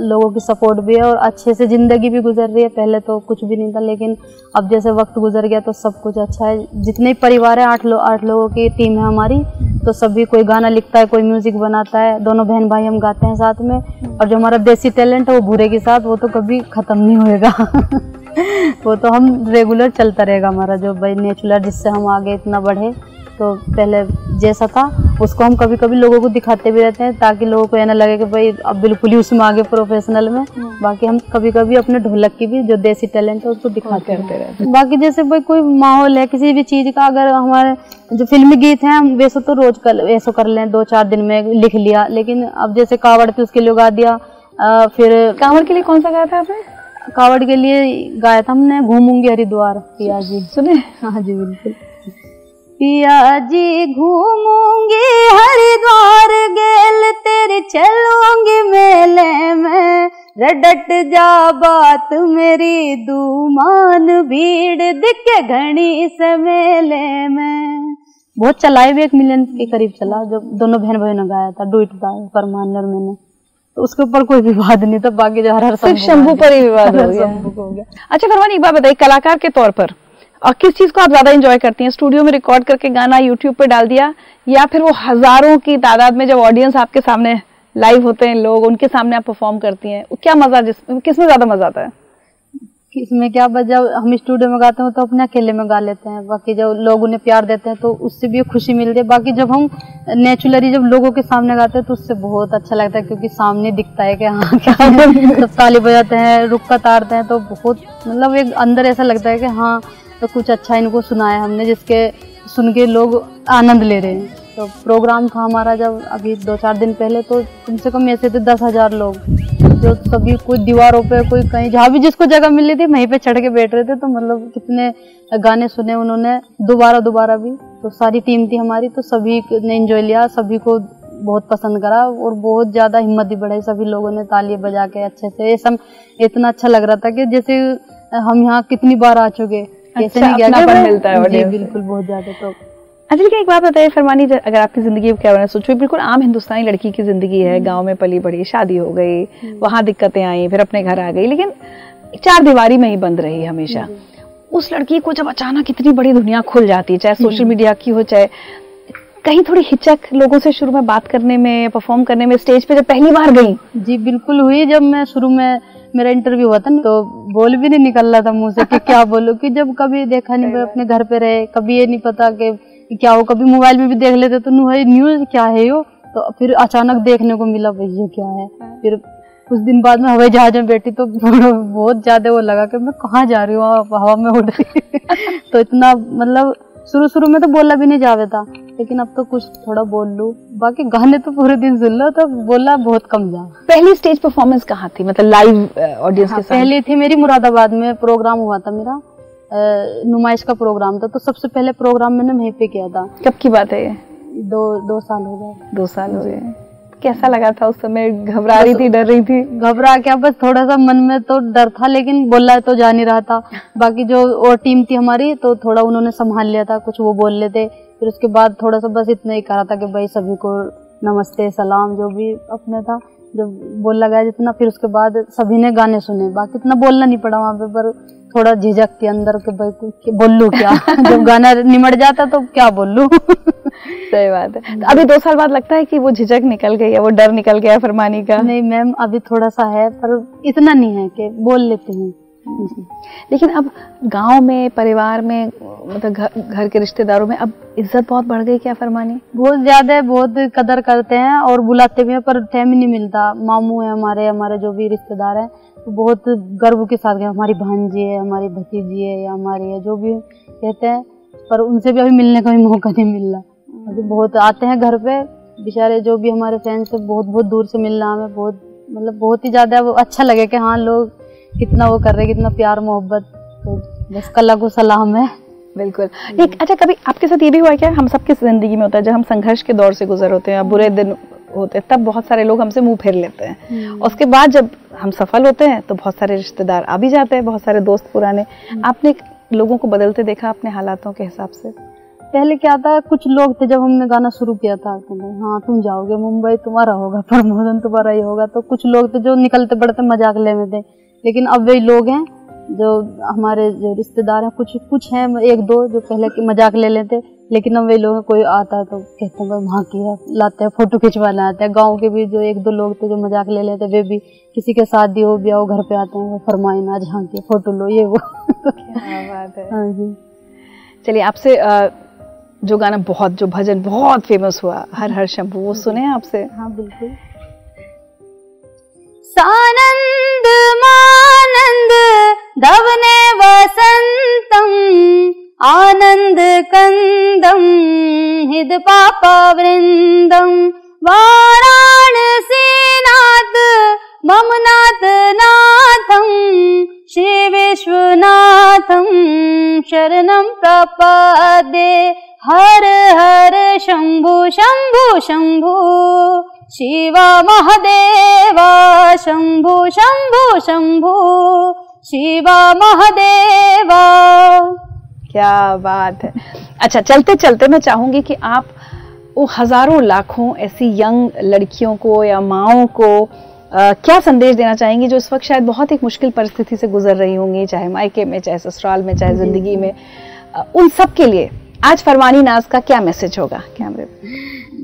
लोगों की सपोर्ट भी है और अच्छे से ज़िंदगी भी गुजर रही है। पहले तो कुछ भी नहीं था, लेकिन अब जैसे वक्त गुजर गया तो सब कुछ अच्छा है। जितने परिवार है, आठ लोग आठ लोगों की टीम है हमारी तो सभी कोई गाना लिखता है, कोई म्यूज़िक बनाता है। दोनों बहन भाई हम गाते हैं साथ में। और जो हमारा देसी टैलेंट है, वो भूरे के साथ, वो तो कभी ख़त्म नहीं होएगा। वो तो हम रेगुलर चलता रहेगा हमारा, जो भाई नेचुरल जिससे हम आगे इतना बढ़े तो पहले जैसा था। उसको हम कभी कभी लोगों को दिखाते भी रहते हैं ताकि लोगों को ये ना लगे कि भाई अब बिल्कुल ही उसमें आगे प्रोफेशनल में। बाकी हम कभी कभी अपने ढोलक की भी जो देसी टैलेंट है उसको दिखाते रहते हैं। बाकी जैसे भाई कोई माहौल है किसी भी चीज़ का अगर हमारे जो फिल्मी गीत हैं हम वैसे तो रोज कर ऐसा कर लें दो चार दिन में लिख लिया। लेकिन अब जैसे कावड़ थी उसके लिए गा दिया अ, फिर कांवड़ के लिए कौन सा गाया था आपने? कावड़ के लिए गाया था हमने घूमूँगी हरिद्वार पिया जी सुने? हाँ जी बिल्कुल। पिया जी घूमूँगी हरिद्वार गेल तेरे चलूँगी मेले में। रडट जा बात मेरी दूमान भीड़ दिखे घनी से मेले में। बहुत चला है भी एक मिलियन के करीब चला जो दोनों बहन भाई ने गाया था डुइट था फरमान और मैंने। तो उसके ऊपर कोई विवाद नहीं था बाकी जो हर हर सिर्फ़ शंभू पर ही विवाद हो गया। हो गया। अच्छा फरमान एक बात बताइए कलाकार के तौर पर। और किस चीज़ को आप ज़्यादा इंजॉय करती हैं? स्टूडियो में रिकॉर्ड करके गाना यूट्यूब पे डाल दिया या फिर वो हज़ारों की तादाद में जब ऑडियंस आपके सामने लाइव होते हैं लोग उनके सामने आप परफॉर्म करती हैं क्या मज़ा जिस किसमें ज़्यादा मज़ा आता है? इसमें क्या बस जब हम स्टूडियो में गाते हैं तो अपने अकेले में गा लेते हैं बाकी जब लोग उन्हें प्यार देते हैं तो उससे भी खुशी मिलती है बाकी जब हम नेचुरली जब लोगों के सामने गाते हैं तो उससे बहुत अच्छा लगता है क्योंकि सामने दिखता है कि हाँ क्या सब ताली बजाते हैं रुक्का तारते हैं तो बहुत मतलब एक अंदर ऐसा लगता है कि हाँ तो कुछ अच्छा इनको सुनाया हमने, जिसके सुन के लोग आनंद ले रहे हैं। तो प्रोग्राम था हमारा जब अभी दो चार दिन पहले तो कम से कम ऐसे थे दस हज़ार लोग, जो सभी कोई दीवारों पे, कोई कहीं, जहाँ भी जिसको जगह मिल थी, वहीं पे चढ़ के बैठ रहे थे। तो मतलब कितने गाने सुने उन्होंने, दोबारा दोबारा भी। तो सारी टीम थी हमारी तो सभी ने एंजॉय लिया, सभी को बहुत पसंद करा, और बहुत ज़्यादा हिम्मत भी बढ़ाई। सभी लोगों ने तालियाँ बजा के अच्छे से, ये सब इतना अच्छा लग रहा था कि जैसे हम यहाँ कितनी बार आ चुके। ऐसे अच्छा, अपनापन मिलता है जी बिल्कुल बहुत ज़्यादा तो। अंजलि का एक बात बताइए फरमानी अगर आपकी ज़िंदगी क्या होना सोचो बिल्कुल आम हिंदुस्तानी लड़की की ज़िंदगी है गाँव में पली बड़ी शादी हो गई वहाँ दिक्कतें आई फिर अपने घर आ गई लेकिन चार दीवारी में ही बंद रही हमेशा। उस लड़की को जब अचानक इतनी बड़ी दुनिया खुल जाती है चाहे सोशल मीडिया की हो चाहे कहीं थोड़ी हिचक लोगों से शुरू में बात करने में परफॉर्म करने में स्टेज पे जब पहली बार गई। जी बिल्कुल हुई जब मैं शुरू में मेरा इंटरव्यू हुआ था ना, तो बोल भी नहीं निकल रहा था मुँह से कि क्या बोलूँ कि जब कभी देखा नहीं अपने घर पे रहे कभी ये नहीं पता कि क्या हो कभी मोबाइल में भी देख लेते तो न्यूज़ क्या है यो? तो फिर अचानक देखने को मिला भाई ये क्या है? फिर कुछ दिन बाद में हवाई जहाज़ में बैठी तो बहुत ज़्यादा वो लगा कि मैं कहाँ जा रही हूँ हवा में उड़ रही तो इतना मतलब शुरू शुरू में तो बोला भी नहीं जावे था। लेकिन अब तो कुछ थोड़ा बोल लू। बाकी गाने तो पूरे दिन सुन लो तो बोला बहुत कम जा। पहली स्टेज परफॉर्मेंस कहाँ थी? मतलब लाइव ऑडियंस हाँ, के साथ? पहले थी मेरी मुरादाबाद में प्रोग्राम हुआ था मेरा नुमाइश का प्रोग्राम था। तो सबसे पहले प्रोग्राम मैंने वहीं पे किया था। कब की बात है ये? दो दो साल हो गए। दो साल हो गए। कैसा लगा था उस समय? घबरा रही थी डर रही थी? घबरा क्या? बस थोड़ा सा मन में तो डर था लेकिन बोला तो जा नहीं रहा था। बाकी जो और टीम थी हमारी तो थोड़ा उन्होंने संभाल लिया था कुछ वो बोल लेते। फिर उसके बाद थोड़ा सा बस इतना ही करा था कि भाई सभी को नमस्ते सलाम जो भी अपने था जब बोला गया जितना फिर उसके बाद सभी ने गाने सुने। बाकी इतना बोलना नहीं पड़ा वहाँ पे पर थोड़ा झिझक थी अंदर के भाई कुछ- कि बोल लूँ क्या? जब गाना निमट जाता तो क्या बोल? लूँ सही बात है। तो अभी दो साल बाद लगता है कि वो झिझक निकल गई है वो डर निकल गया फरमानी का। नहीं मैम अभी थोड़ा सा है पर इतना नहीं है कि बोल लेती हूँ। लेकिन अब गाँव में परिवार में मतलब घर, घर के रिश्तेदारों में अब इज़्ज़त बहुत बढ़ गई क्या फरमानी? बहुत ज़्यादा बहुत कदर करते हैं और बुलाते भी हैं पर टाइम नहीं मिलता। मामू है हमारे हमारे जो भी रिश्तेदार हैं तो बहुत गर्व के साथ गए हमारी भांजी है हमारी भतीजी है या हमारी है जो भी कहते हैं। पर उनसे भी अभी मिलने का भी मौका नहीं मिल रहा। अभी बहुत आते हैं घर पे बेचारे जो भी हमारे फ्रेंड्स बहुत बहुत दूर से मिल रहा हमें बहुत मतलब बहुत ही ज़्यादा अच्छा लगे कि हाँ लोग कितना वो कर रहे कितना प्यार मोहब्बत तो बस कल्ला को सलाम है। बिल्कुल। एक अच्छा कभी आपके साथ ये भी हुआ क्या? हम सबकी ज़िंदगी में होता है जब हम संघर्ष के दौर से गुजर होते हैं बुरे दिन होते हैं तब बहुत सारे लोग हमसे मुँह फेर लेते हैं। उसके बाद जब हम सफल होते हैं तो बहुत सारे रिश्तेदार आ भी जाते हैं बहुत सारे दोस्त पुराने। आपने लोगों को बदलते देखा अपने हालातों के हिसाब से? पहले क्या था कुछ लोग थे जब हमने गाना शुरू किया था कि भाई हाँ तुम जाओगे मुंबई तुम्हारा होगा प्रमोदन तुम्हारा ही होगा। तो कुछ लोग थे जो निकलते बढ़ते मज़ाक ले में थे। लेकिन अब वही लोग हैं जो हमारे जो रिश्तेदार हैं कुछ कुछ हैं एक दो जो पहले के मज़ाक ले लेते लेकिन अब वही लोग हैं कोई आता है तो कहते हैं वहाँ की है। लाते हैं फ़ोटो खिंचवाने आते हैं। गाँव के भी जो एक दो लोग थे जो मज़ाक ले लेते वे भी किसी के शादी हो ब्याह हो घर पे आते हैं वो फरमाए ना जहाँ की फ़ोटो लो ये वो। क्या बात है। हाँ जी। चलिए आपसे जो गाना बहुत जो भजन बहुत फ़ेमस हुआ हर हर शंभू वो सुने आपसे? हाँ बिल्कुल। मानंद धवने वसन्तम् आनन्द कन्दम् हिद पापवृन्दम् वाराणसीनाथ मम नाथ नाथम् श्री विश्वनाथम् शरणं प्रपदे। हर हर शम्भु शम्भु शम्भु शिवा महादेवा शम्भु शिवा महादेवा। क्या बात है। अच्छा चलते चलते मैं चाहूँगी कि आप वो हज़ारों लाखों ऐसी यंग लड़कियों को या माओ को अ, क्या संदेश देना चाहेंगी जो इस वक्त शायद बहुत एक मुश्किल परिस्थिति से गुजर रही होंगी चाहे मायके में चाहे ससुराल में चाहे ज़िंदगी में। अ, उन सब के लिए आज फरमानी नाज का क्या मैसेज होगा कैमरे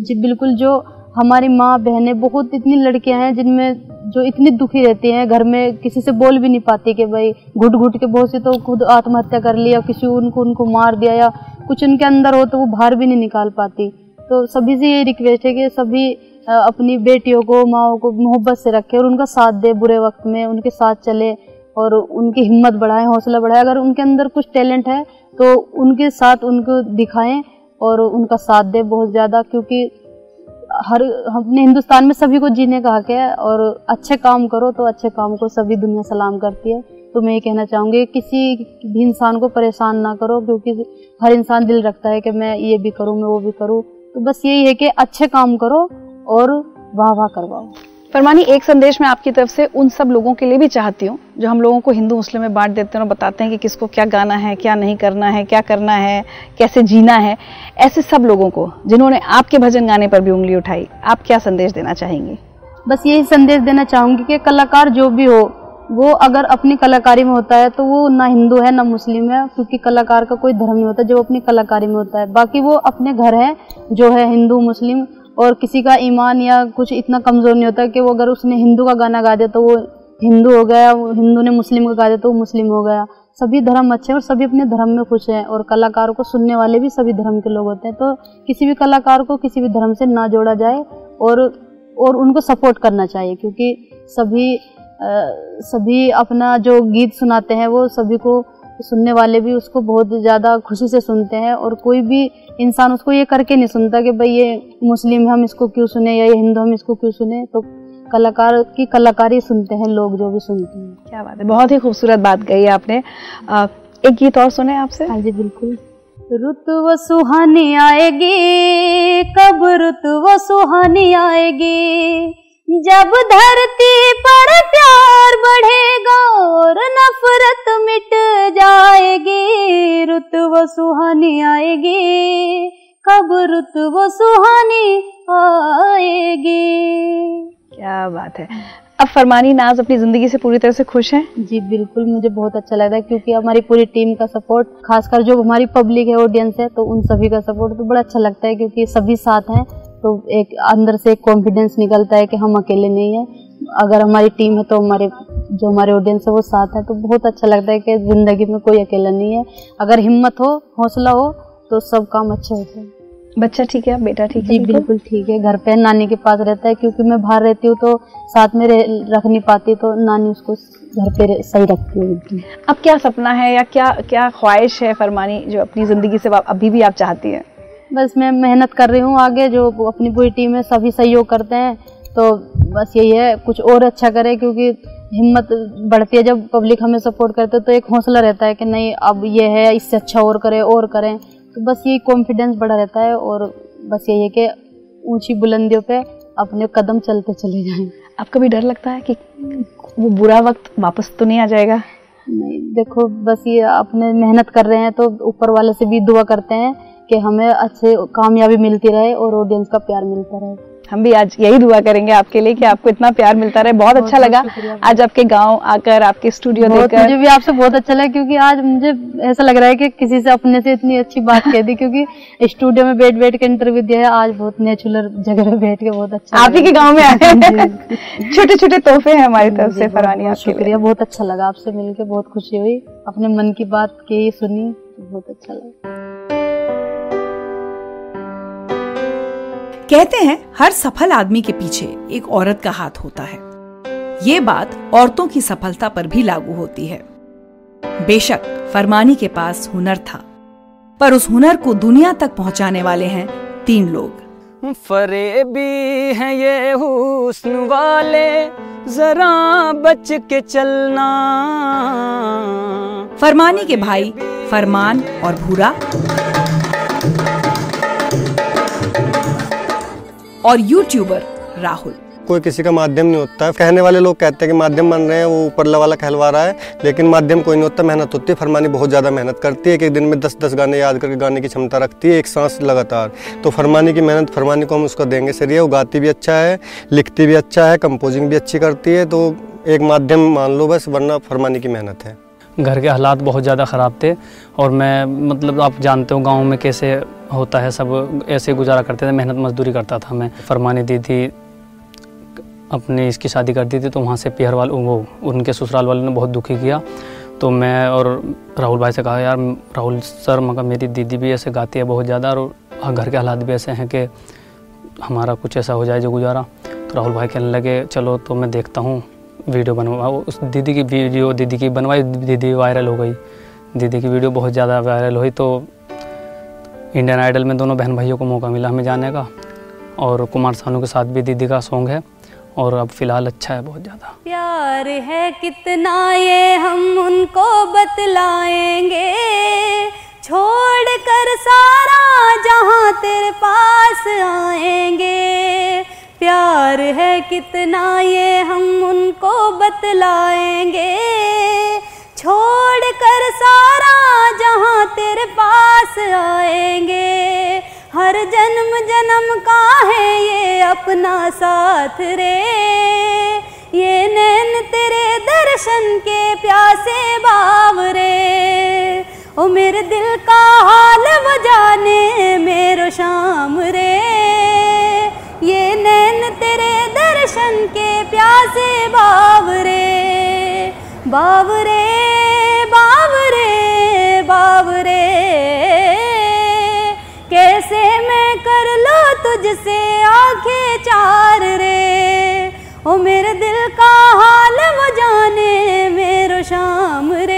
जी बिल्कुल जो हमारी माँ बहनें बहुत इतनी लड़कियाँ हैं जिनमें जो इतनी दुखी रहती हैं, घर में किसी से बोल भी नहीं पाती कि भाई घुट घुट के बहुत से तो खुद आत्महत्या कर लिया, किसी उनको उनको मार दिया या कुछ उनके अंदर हो तो वो बाहर भी नहीं निकाल पाती। तो सभी से ये रिक्वेस्ट है कि सभी अपनी बेटियों को, माओ को मोहब्बत से रखें और उनका साथ दे बुरे वक्त में, उनके साथ चले और उनकी हिम्मत बढ़ाएँ, हौसला बढ़ाएँ। अगर उनके अंदर कुछ टैलेंट है तो उनके साथ उनको दिखाएँ और उनका साथ दें बहुत ज़्यादा, क्योंकि हर, हमने हिंदुस्तान में सभी को जीने का हक है और अच्छे काम करो तो अच्छे काम को सभी दुनिया सलाम करती है। तो मैं ये कहना चाहूँगी किसी भी इंसान को परेशान ना करो क्योंकि हर इंसान दिल रखता है कि मैं ये भी करूँ, मैं वो भी करूँ। तो बस यही है कि अच्छे काम करो और वाह वाह करवाओ। फरमानी एक संदेश मैं आपकी तरफ़ से उन सब लोगों के लिए भी चाहती हूँ, जो हम लोगों को हिंदू, मुस्लिम में बांट देते हैं और बताते हैं कि किसको क्या गाना है, क्या नहीं करना है, क्या करना है, कैसे जीना है, ऐसे सब लोगों को, जिन्होंने आपके भजन गाने पर भी उंगली उठाई। आप क्या संदेश देना चाहेंगे? बस यही संदेश देना चाहूँगी कि कलाकार जो भी हो, वो अगर अपनी कलाकारी में होता है तो वो ना हिंदू है, ना मुस्लिम है, क्योंकि कलाकार का कोई धर्म नहीं होता, जो अपनी कलाकारी में होता है। बाकी वो अपने घर है, जो है हिंदू, मुस्लिम और किसी का ईमान या कुछ इतना कमज़ोर नहीं होता कि वो अगर उसने हिंदू का गाना गा दिया तो वो हिंदू हो गया हिंदू ने मुस्लिम का गा दिया तो वो मुस्लिम हो गया। सभी धर्म अच्छे हैं और सभी अपने धर्म में खुश हैं और कलाकारों को सुनने वाले भी सभी धर्म के लोग होते हैं। तो किसी भी कलाकार को किसी भी धर्म से ना जोड़ा जाए और और उनको सपोर्ट करना चाहिए क्योंकि सभी आ, सभी अपना जो गीत सुनाते हैं वो सभी को सुनने वाले भी उसको बहुत ज़्यादा खुशी से सुनते हैं और कोई भी इंसान उसको ये करके नहीं सुनता कि भाई ये मुस्लिम हम इसको क्यों सुने या ये हिंदू हम इसको क्यों सुने। तो कलाकार की कलाकारी सुनते हैं लोग जो भी सुनते हैं। क्या बात है बहुत ही खूबसूरत बात कही आपने। आ, एक गीत और सुने आपसे? हाँ जी बिल्कुल। रुत वो सुहानी आएगी कब रुत वो सुहानी आएगी? जब धरती पर प्यार बढ़ेगा और नफरत मिट जाएगी रुत वो सुहानी आएगी कब रुत वो सुहानी आएगी। क्या बात है। अब फरमानी नाज अपनी ज़िंदगी से पूरी तरह से खुश हैं? जी बिल्कुल मुझे बहुत अच्छा लग रहा है क्योंकि हमारी पूरी टीम का सपोर्ट खासकर जो हमारी पब्लिक है ऑडियंस है तो उन सभी का सपोर्ट तो बड़ा अच्छा लगता है क्योंकि सभी साथ हैं। तो एक अंदर से एक कॉन्फिडेंस निकलता है कि हम अकेले नहीं हैं। अगर हमारी टीम है तो हमारे जो हमारे ऑडियंस है वो साथ है। तो बहुत अच्छा लगता है कि ज़िंदगी में कोई अकेला नहीं है। अगर हिम्मत हो हौसला हो तो सब काम अच्छे होते हैं। बच्चा ठीक है? बेटा ठीक है? जी बिल्कुल? ठीक है। घर पे नानी के पास रहता है क्योंकि मैं बाहर रहती हूँ तो साथ में रख नहीं पाती तो नानी उसको घर पे सही रखती है। अब क्या सपना है या क्या क्या ख्वाहिश है फरमानी जो अपनी ज़िंदगी से अभी भी आप चाहती हैं? बस मैं मेहनत कर रही हूँ आगे जो अपनी पूरी टीम है सभी सहयोग करते हैं तो बस यही है कुछ और अच्छा करें क्योंकि हिम्मत बढ़ती है जब पब्लिक हमें सपोर्ट करते है तो एक हौसला रहता है कि नहीं अब ये है इससे अच्छा और करें और करें। तो बस यही कॉन्फिडेंस बढ़ा रहता है और बस यही है कि ऊँची बुलंदियों पे अपने कदम चलते चले जाएँ। आपको कभी डर लगता है कि वो बुरा वक्त वापस तो नहीं आ जाएगा? नहीं देखो बस ये अपने मेहनत कर रहे हैं तो ऊपर वाले से भी दुआ करते हैं कि हमें अच्छे कामयाबी मिलती रहे और ऑडियंस का प्यार मिलता रहे। हम भी आज यही दुआ करेंगे आपके लिए कि आपको इतना प्यार मिलता रहे। बहुत अच्छा लगा। आज आपके गाँव आकर आपके स्टूडियो देखकर। मुझे भी आपसे बहुत अच्छा लगा क्योंकि आज मुझे ऐसा लग रहा है कि किसी से अपने से इतनी अच्छी बात कह दी क्योंकि स्टूडियो में बैठ बैठ के इंटरव्यू दिया है। आज बहुत नेचुरल जगह पे बैठ के बहुत अच्छा आप ही के गाँव में आए छोटे छोटे तोहफे हैं हमारी तरफ़ से फरानी शुक्रिया। बहुत अच्छा लगा आपसे मिलकर बहुत खुशी हुई। अपने मन की बात की सुनी बहुत अच्छा लगा। कहते हैं हर सफल आदमी के पीछे एक औरत का हाथ होता है। ये बात औरतों की सफलता पर भी लागू होती है। बेशक फरमानी के पास हुनर था पर उस हुनर को दुनिया तक पहुँचाने वाले हैं तीन लोग। फरे भी हैं ये हुस्न वाले जरा बच के चलना। फरमानी के भाई फरमान और भूरा। और यूट्यूबर राहुल। कोई किसी का माध्यम नहीं होता। है कहने वाले लोग कहते हैं कि माध्यम बन रहे हैं, वो ऊपर वाला कहलवा रहा है, लेकिन माध्यम कोई नहीं होता, मेहनत होती है। फरमानी बहुत ज़्यादा मेहनत करती है, एक एक दिन में दस दस गाने याद करके गाने की क्षमता रखती है, एक सांस लगातार। तो फरमानी की मेहनत, फरमानी को हम उसको देंगे सर वो गाती भी अच्छा है, लिखती भी अच्छा है कंपोजिंग भी अच्छी करती है तो एक माध्यम मान लो बस, वरना फरमानी की मेहनत है। घर के हालात बहुत ज़्यादा ख़राब थे और मैं मतलब आप जानते हो गाँव में कैसे होता है, सब ऐसे गुजारा करते थे, मेहनत मजदूरी करता था मैं। फरमानी दी थी, अपनी इसकी शादी कर दी थी तो वहाँ से पिहर वाल, वो उनके ससुराल वालों ने बहुत दुखी किया। तो मैं और राहुल भाई से कहा, यार, राहुल सर, मगर मेरी दीदी भी ऐसे गाती है बहुत ज़्यादा और घर के हालात भी ऐसे हैं कि हमारा कुछ ऐसा हो जाए जो गुजारा। तो राहुल भाई कहने लगे, चलो तो मैं देखता हूँ। वीडियो बनवा उस दीदी की वीडियो, दीदी की बनवाई, दीदी वायरल हो गई। दीदी की वीडियो बहुत ज़्यादा वायरल हुई तो इंडियन आइडल में दोनों बहन भाइयों को मौका मिला हमें जाने का। और कुमार सानू के साथ भी दीदी का सॉन्ग है और अब फ़िलहाल अच्छा है बहुत ज़्यादा। प्यार है कितना ये हम उनको बतलाएँगे। छोड़ कर सारा जहाँ तेरे पास आएँगे। है कितना ये हम उनको बतलाएँगे। छोड़ कर सारा जहाँ तेरे पास आएँगे। हर जन्म जन्म का है ये अपना साथ रे। ये नैन तेरे दर्शन के प्यासे बावरे ओ मेरे दिल का हाल वो जाने मेरो शाम रे। ये नैन दर्शन के प्यासे बावरे बावरे बावरे बावरे। कैसे मैं कर लो तुझसे आँखें चार रे? ओ मेरे दिल का हाल वो जाने मेरो शाम रे।